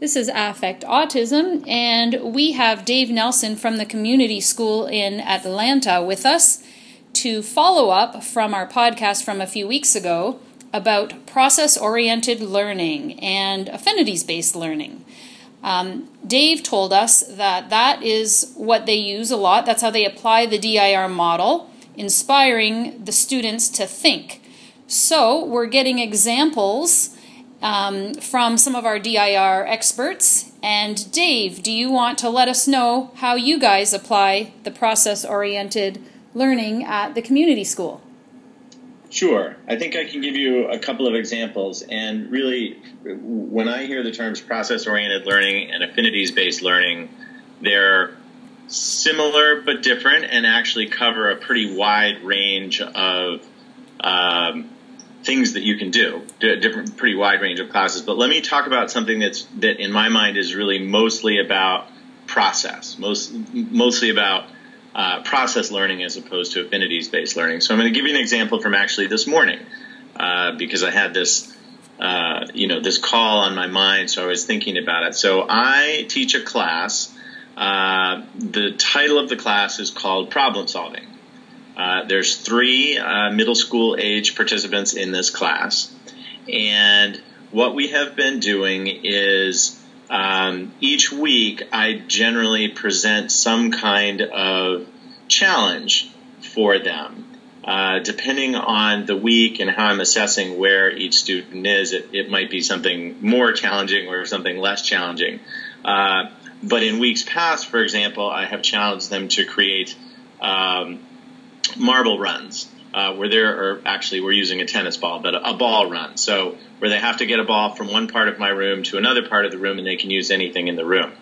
This is Affect Autism, and we have Dave Nelson from the Community School in Atlanta with us to follow up from our podcast from a few weeks ago about process oriented learning and affinities based learning. Um, Dave told us that that is what they use a lot. That's how they apply the DIR model, inspiring the students to think. So, we're getting examples um, from some of our DIR experts. And Dave, do you want to let us know how you guys apply the process oriented learning at the community school? Sure. I think I can give you a couple of examples. And really, when I hear the terms process oriented learning and affinities based learning, they're similar but different and actually cover a pretty wide range of um, things that you can do, different, pretty wide range of classes. But let me talk about something that's that in my mind is really mostly about process, most mostly about uh, process learning as opposed to affinities based learning. So I'm going to give you an example from actually this morning uh, because I had this. Uh, you know, this call on my mind, so I was thinking about it. So I teach a class. Uh, the title of the class is called Problem Solving. Uh, there's three uh, middle school age participants in this class. And what we have been doing is um, each week I generally present some kind of challenge for them. Uh, depending on the week and how I'm assessing where each student is, it, it might be something more challenging or something less challenging. Uh, but in weeks past, for example, I have challenged them to create um, marble runs. Uh, where there are actually we're using a tennis ball, but a, a, ball run. So where they have to get a ball from one part of my room to another part of the room, and they can use anything in the room.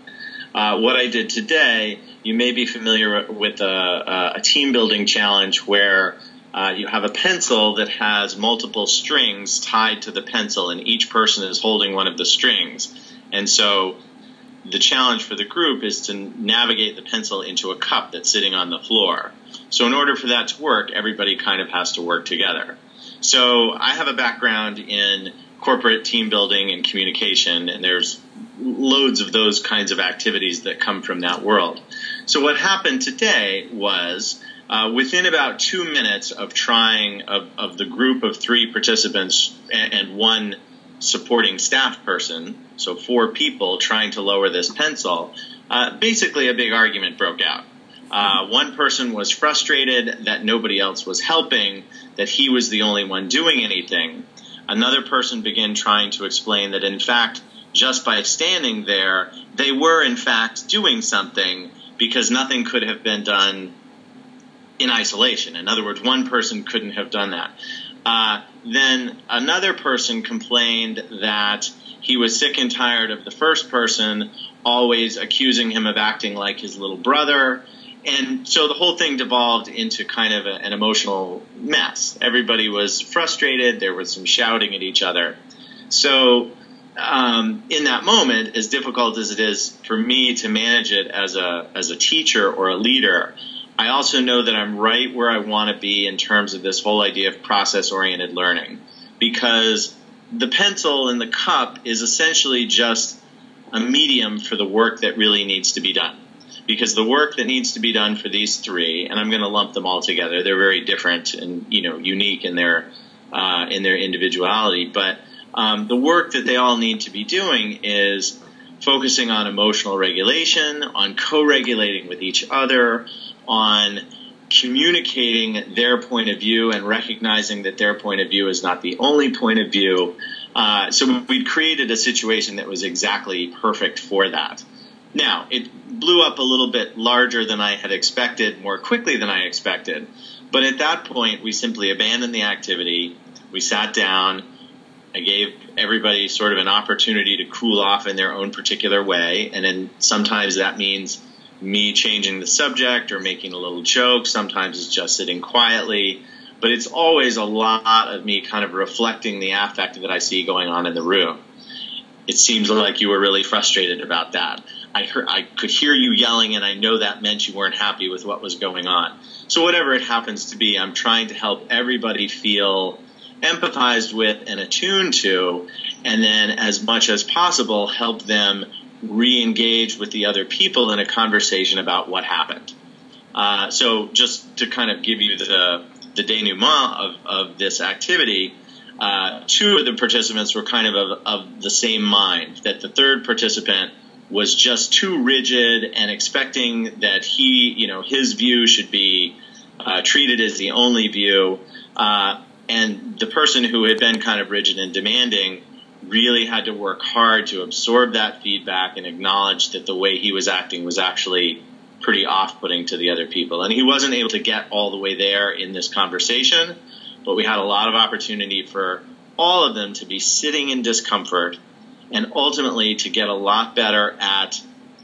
Uh, what I did today, you may be familiar with a, a team building challenge where uh, you have a pencil that has multiple strings tied to the pencil, and each person is holding one of the strings. And so the challenge for the group is to navigate the pencil into a cup that's sitting on the floor. So in order for that to work, everybody kind of has to work together. So I have a background in corporate team building and communication, and there's loads of those kinds of activities that come from that world. So what happened today was uh, within about two minutes of trying of, of the group of three participants and, and one supporting staff person, so four people trying to lower this pencil, uh, basically a big argument broke out. Uh, one person was frustrated that nobody else was helping, that he was the only one doing anything. Another person began trying to explain that, in fact, just by standing there, they were, in fact, doing something because nothing could have been done in isolation. In other words, one person couldn't have done that. Uh, then another person complained that he was sick and tired of the first person always accusing him of acting like his little brother. And so the whole thing devolved into kind of a, an emotional mess. Everybody was frustrated. There was some shouting at each other. So, um, in that moment, as difficult as it is for me to manage it as a as a teacher or a leader, I also know that I'm right where I want to be in terms of this whole idea of process oriented learning because the pencil and the cup is essentially just a medium for the work that really needs to be done. Because the work that needs to be done for these three, and I'm going to lump them all together, they're very different and you know unique in their uh, in their individuality. But um, the work that they all need to be doing is focusing on emotional regulation, on co-regulating with each other, on communicating their point of view and recognizing that their point of view is not the only point of view. Uh, so we created a situation that was exactly perfect for that. Now, it blew up a little bit larger than I had expected, more quickly than I expected. But at that point, we simply abandoned the activity. We sat down. I gave everybody sort of an opportunity to cool off in their own particular way. And then sometimes that means me changing the subject or making a little joke. Sometimes it's just sitting quietly. But it's always a lot of me kind of reflecting the affect that I see going on in the room. It seems like you were really frustrated about that. I heard, I could hear you yelling, and I know that meant you weren't happy with what was going on. So whatever it happens to be, I'm trying to help everybody feel empathized with and attuned to, and then as much as possible help them re-engage with the other people in a conversation about what happened. Uh, so just to kind of give you the the denouement of, of this activity, uh, two of the participants were kind of, of of the same mind that the third participant was just too rigid and expecting that he, you know, his view should be uh, treated as the only view. Uh, and the person who had been kind of rigid and demanding really had to work hard to absorb that feedback and acknowledge that the way he was acting was actually pretty off putting to the other people. And he wasn't able to get all the way there in this conversation, but we had a lot of opportunity for all of them to be sitting in discomfort and ultimately to get a lot better at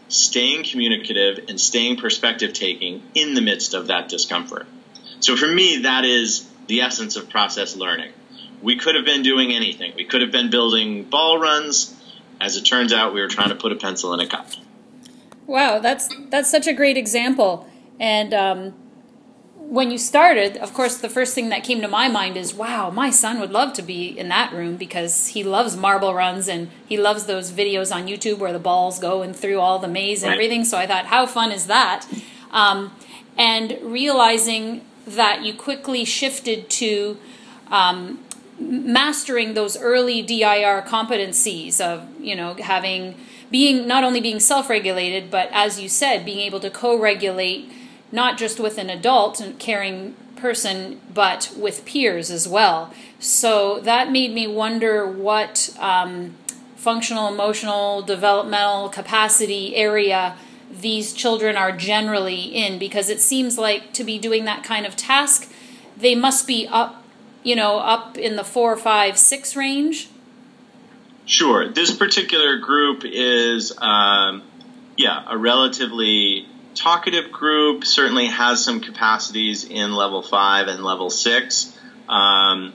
staying communicative and staying perspective taking in the midst of that discomfort. So for me, that is the essence of process learning. We could have been doing anything. We could have been building ball runs. As it turns out, we were trying to put a pencil in a cup. Wow, that's that's such a great example. And um, when you started, of course, the first thing that came to my mind is, wow, my son would love to be in that room because he loves marble runs and he loves those videos on YouTube where the balls go and through all the maze and everything. So I thought, how fun is that? Um, and realizing that you quickly shifted to um, mastering those early DIR competencies of, you know, having being not only being self-regulated, but as you said, being able to co-regulate not just with an adult and caring person, but with peers as well. So that made me wonder what um, functional, emotional, developmental capacity area these children are generally in, because it seems like to be doing that kind of task, they must be up, you know, up in the four, five, six range. Sure. This particular group is, um, yeah, a relatively talkative group. Certainly has some capacities in level five and level six. Um,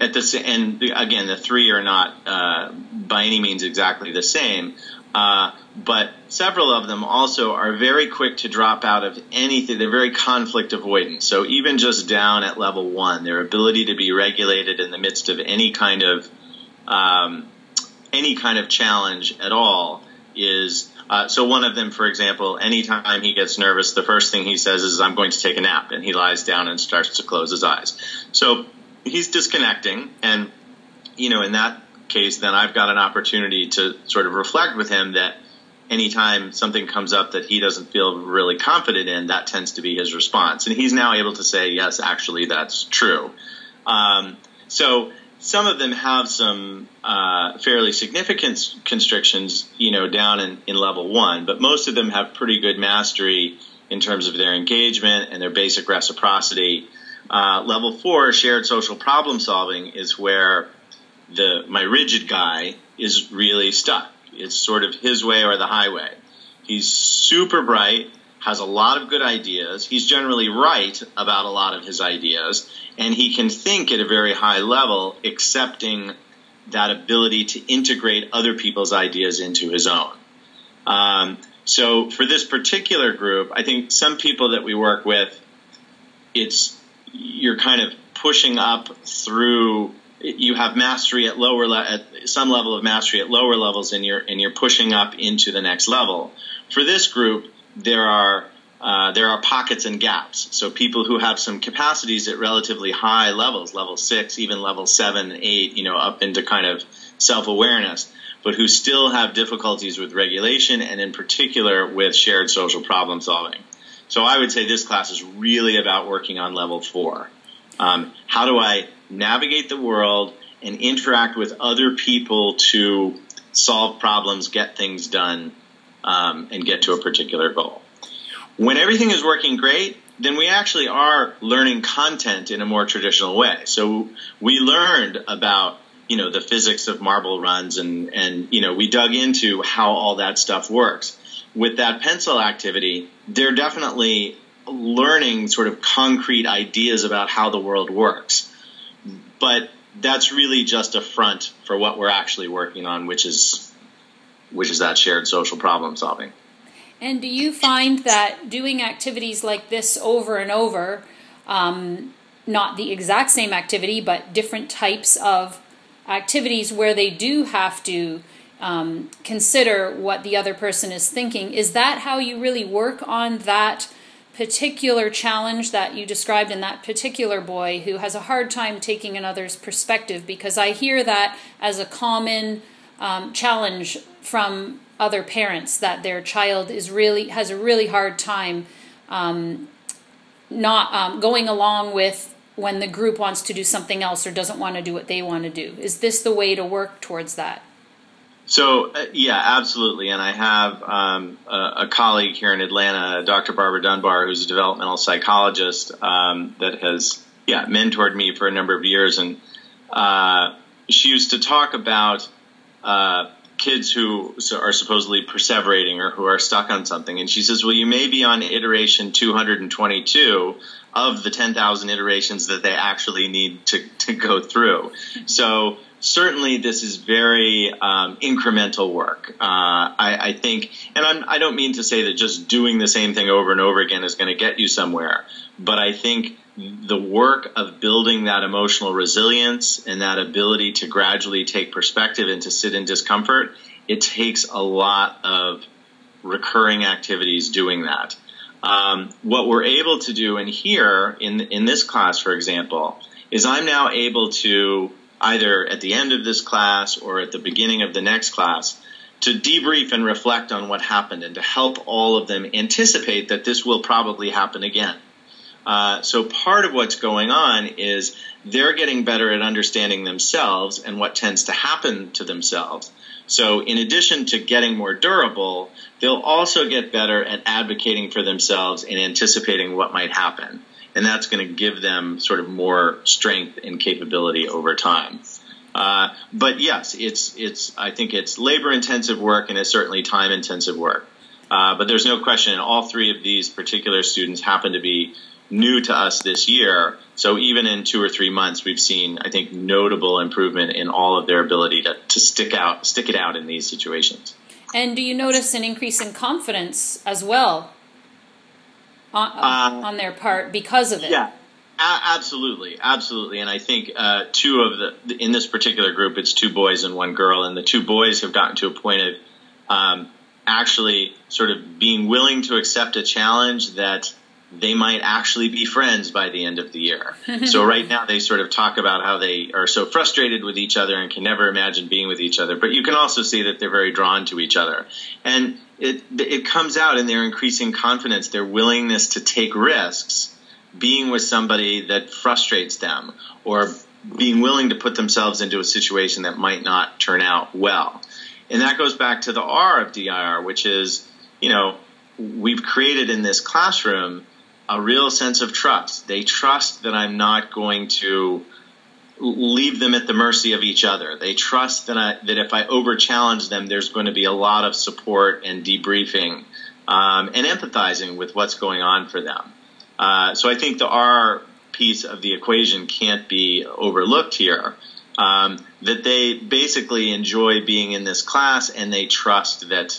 at the and again, the three are not uh, by any means exactly the same. Uh, but several of them also are very quick to drop out of anything. They're very conflict avoidant. So even just down at level one, their ability to be regulated in the midst of any kind of um, any kind of challenge at all is uh, so one of them, for example, anytime he gets nervous, the first thing he says is, "I'm going to take a nap," and he lies down and starts to close his eyes. So he's disconnecting, and you know, in that case, then I've got an opportunity to sort of reflect with him that anytime something comes up that he doesn't feel really confident in, that tends to be his response, and he's now able to say, "Yes, actually, that's true." Um, so some of them have some uh, fairly significant constrictions, you know, down in, in level one, but most of them have pretty good mastery in terms of their engagement and their basic reciprocity. Uh, level four, shared social problem solving, is where the my rigid guy is really stuck. It's sort of his way or the highway. He's super bright, has a lot of good ideas. He's generally right about a lot of his ideas, and he can think at a very high level, accepting that ability to integrate other people's ideas into his own. Um, so for this particular group, I think some people that we work with, it's you're kind of pushing up through. You have mastery at lower le- at some level of mastery at lower levels, and you're and you're pushing up into the next level. For this group, there are uh, there are pockets and gaps. So people who have some capacities at relatively high levels, level six, even level seven, eight, you know, up into kind of self-awareness, but who still have difficulties with regulation and in particular with shared social problem solving. So I would say this class is really about working on level four. Um, how do I navigate the world and interact with other people to solve problems, get things done, um, and get to a particular goal? When everything is working great, then we actually are learning content in a more traditional way. So we learned about you know the physics of marble runs and and you know we dug into how all that stuff works. With that pencil activity, they're definitely learning sort of concrete ideas about how the world works. But that's really just a front for what we're actually working on, which is which is that shared social problem solving. And do you find that doing activities like this over and over, um, not the exact same activity, but different types of activities where they do have to um, consider what the other person is thinking. Is that how you really work on that particular challenge that you described in that particular boy who has a hard time taking another's perspective? Because I hear that as a common um, challenge from other parents that their child is really has a really hard time um, not um, going along with when the group wants to do something else or doesn't want to do what they want to do. Is this the way to work towards that? So uh, yeah, absolutely. And I have um, a, a, colleague here in Atlanta, Dr. Barbara Dunbar, who's a developmental psychologist um, that has yeah mentored me for a number of years, and uh, she used to talk about uh, kids who are supposedly perseverating or who are stuck on something. And she says, well, you may be on iteration 222 of the 10,000 iterations that they actually need to, to go through. So certainly this is very um, incremental work. Uh, I, I, think, and I'm, I do not mean to say that just doing the same thing over and over again is going to get you somewhere, but I think the work of building that emotional resilience and that ability to gradually take perspective and to sit in discomfort, it takes a lot of recurring activities doing that. Um, what we're able to do in here, in in this class, for example, is I'm now able to either at the end of this class or at the beginning of the next class to debrief and reflect on what happened and to help all of them anticipate that this will probably happen again. Uh, so part of what's going on is they're getting better at understanding themselves and what tends to happen to themselves. So in addition to getting more durable, they'll also get better at advocating for themselves and anticipating what might happen. And that's going to give them sort of more strength and capability over time. Uh, but yes, it's it's I think it's labor intensive work and it's certainly time intensive work. Uh, but there's no question all three of these particular students happen to be new to us this year. So even in two or three months, we've seen, I think, notable improvement in all of their ability to, to stick out, stick it out in these situations. And do you notice an increase in confidence as well on, uh, on their part because of it? Yeah, a- absolutely, absolutely. And I think uh, two of the in this particular group, it's two boys and one girl, and the two boys have gotten to a point of um, actually sort of being willing to accept a challenge that they might actually be friends by the end of the year. so right now they sort of talk about how they are so frustrated with each other and can never imagine being with each other. But you can also see that they're very drawn to each other. And it, it comes out in their increasing confidence, their willingness to take risks, being with somebody that frustrates them or being willing to put themselves into a situation that might not turn out well. And that goes back to the R of DIR, which is, you know, we've created in this classroom a real sense of trust. They trust that I'm not going to leave them at the mercy of each other. They trust that I, that if I over challenge them, there's going to be a lot of support and debriefing um, and empathizing with what's going on for them. Uh, so I think the R piece of the equation can't be overlooked here. Um, that they basically enjoy being in this class and they trust that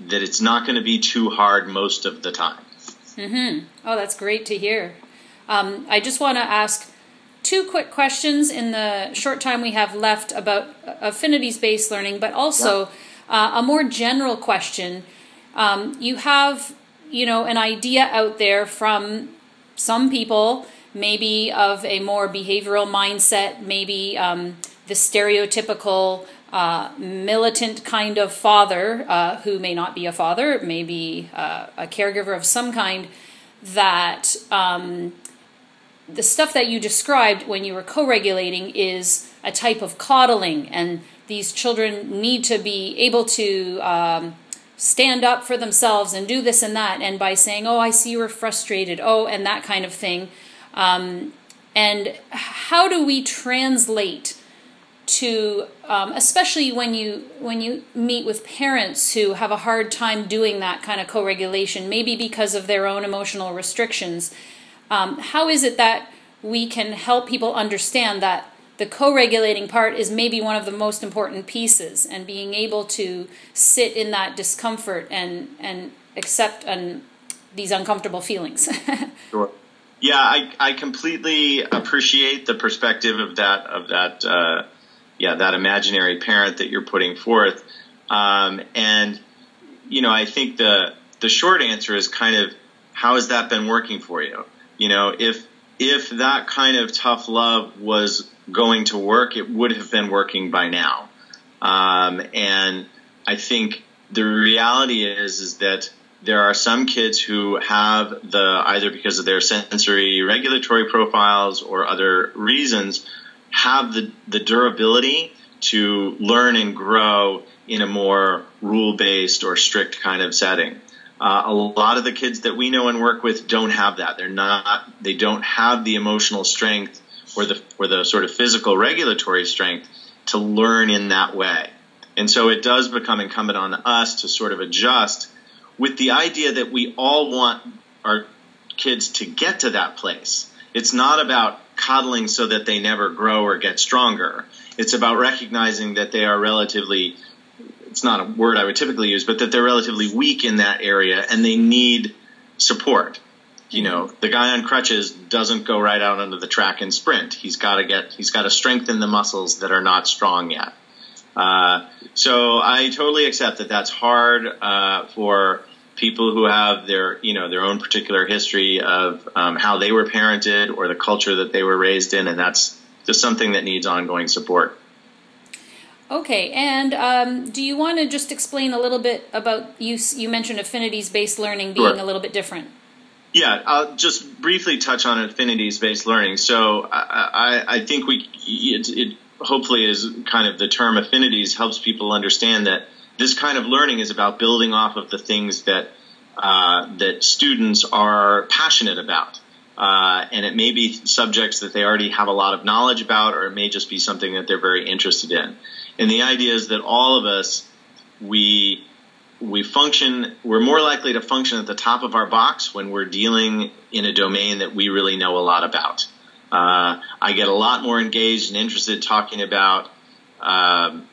that it's not going to be too hard most of the time. Mm-hmm. Oh, that's great to hear. Um, I just want to ask two quick questions in the short time we have left about affinities based learning, but also uh, a more general question. Um, you have, you know, an idea out there from some people, maybe of a more behavioral mindset, maybe um, the stereotypical uh, militant kind of father uh, who may not be a father, may be uh, a caregiver of some kind, that um, the stuff that you described when you were co regulating is a type of coddling, and these children need to be able to. Um, stand up for themselves and do this and that, and by saying, "Oh, I see you are frustrated," oh, and that kind of thing. Um, and how do we translate to um, especially when you when you meet with parents who have a hard time doing that kind of co-regulation maybe because of their own emotional restrictions um, how is it that we can help people understand that the co-regulating part is maybe one of the most important pieces and being able to sit in that discomfort and and accept these uncomfortable feelings? Sure. Yeah, I, I completely appreciate the perspective of that of that uh, yeah that imaginary parent that you're putting forth, um, and you know I think the the short answer is kind of how has that been working for you? You know, if if that kind of tough love was going to work, it would have been working by now. Um, and I think the reality is is that there are some kids who have the either because of their sensory regulatory profiles or other reasons have the, the durability to learn and grow in a more rule based or strict kind of setting. Uh, a lot of the kids that we know and work with don't have that. They're not. They don't have the emotional strength or the or the sort of physical regulatory strength to learn in that way. And so it does become incumbent on us to sort of adjust with the idea that we all want our kids to get to that place. It's not about coddling so that they never grow or get stronger. It's about recognizing that they are relatively it's not a word I would typically use, but that they're relatively weak in that area and they need support. You know, the guy on crutches doesn't go right out onto the track and sprint. He's got to get, he's got to strengthen the muscles that are not strong yet. Uh, so I totally accept that that's hard uh, for people who have their, you know, their own particular history of um, how they were parented or the culture that they were raised in, and that's just something that needs ongoing support. Okay, and um, do you want to just explain a little bit about you? You mentioned affinities based learning being sure. a little bit different. Yeah, I'll just briefly touch on affinities based learning. So I, I, I think we it, it hopefully is kind of the term affinities helps people understand that this kind of learning is about building off of the things that uh, that students are passionate about. Uh, and it may be subjects that they already have a lot of knowledge about, or it may just be something that they're very interested in. And the idea is that all of us, we we function we're more likely to function at the top of our box when we're dealing in a domain that we really know a lot about. Uh, I get a lot more engaged and interested talking about um,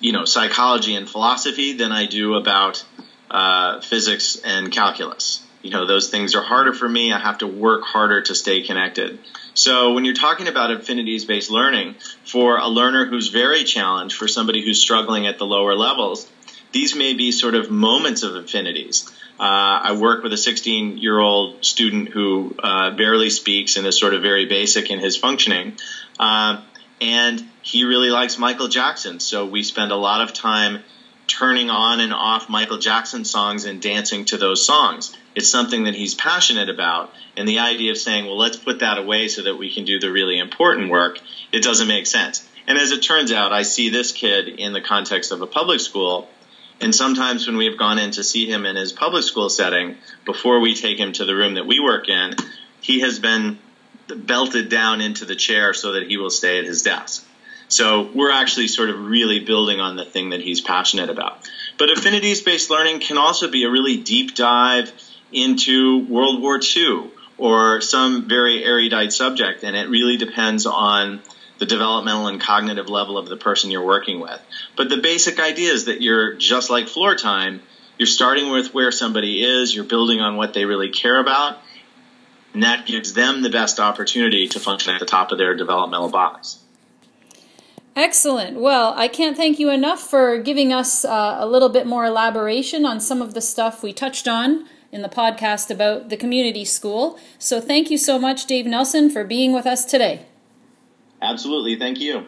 you know psychology and philosophy than I do about uh, physics and calculus. You know those things are harder for me. I have to work harder to stay connected. So when you're talking about affinities based learning for a learner who's very challenged, for somebody who's struggling at the lower levels, these may be sort of moments of affinities. Uh, I work with a 16 year old student who uh, barely speaks and is sort of very basic in his functioning. Uh, and he really likes Michael Jackson. So we spend a lot of time turning on and off Michael Jackson songs and dancing to those songs. It's something that he's passionate about. And the idea of saying, well, let's put that away so that we can do the really important work, it doesn't make sense. And as it turns out, I see this kid in the context of a public school. And sometimes when we have gone in to see him in his public school setting, before we take him to the room that we work in, he has been belted down into the chair so that he will stay at his desk. So we're actually sort of really building on the thing that he's passionate about. But affinities based learning can also be a really deep dive into World War II or some very erudite subject, and it really depends on the developmental and cognitive level of the person you're working with. But the basic idea is that you're just like floor time. You're starting with where somebody is, you're building on what they really care about, and that gives them the best opportunity to function at the top of their developmental box. Excellent. Well, I can't thank you enough for giving us uh, a little bit more elaboration on some of the stuff we touched on in the podcast about the community school. So thank you so much, Dave Nelson, for being with us today. Absolutely. Thank you.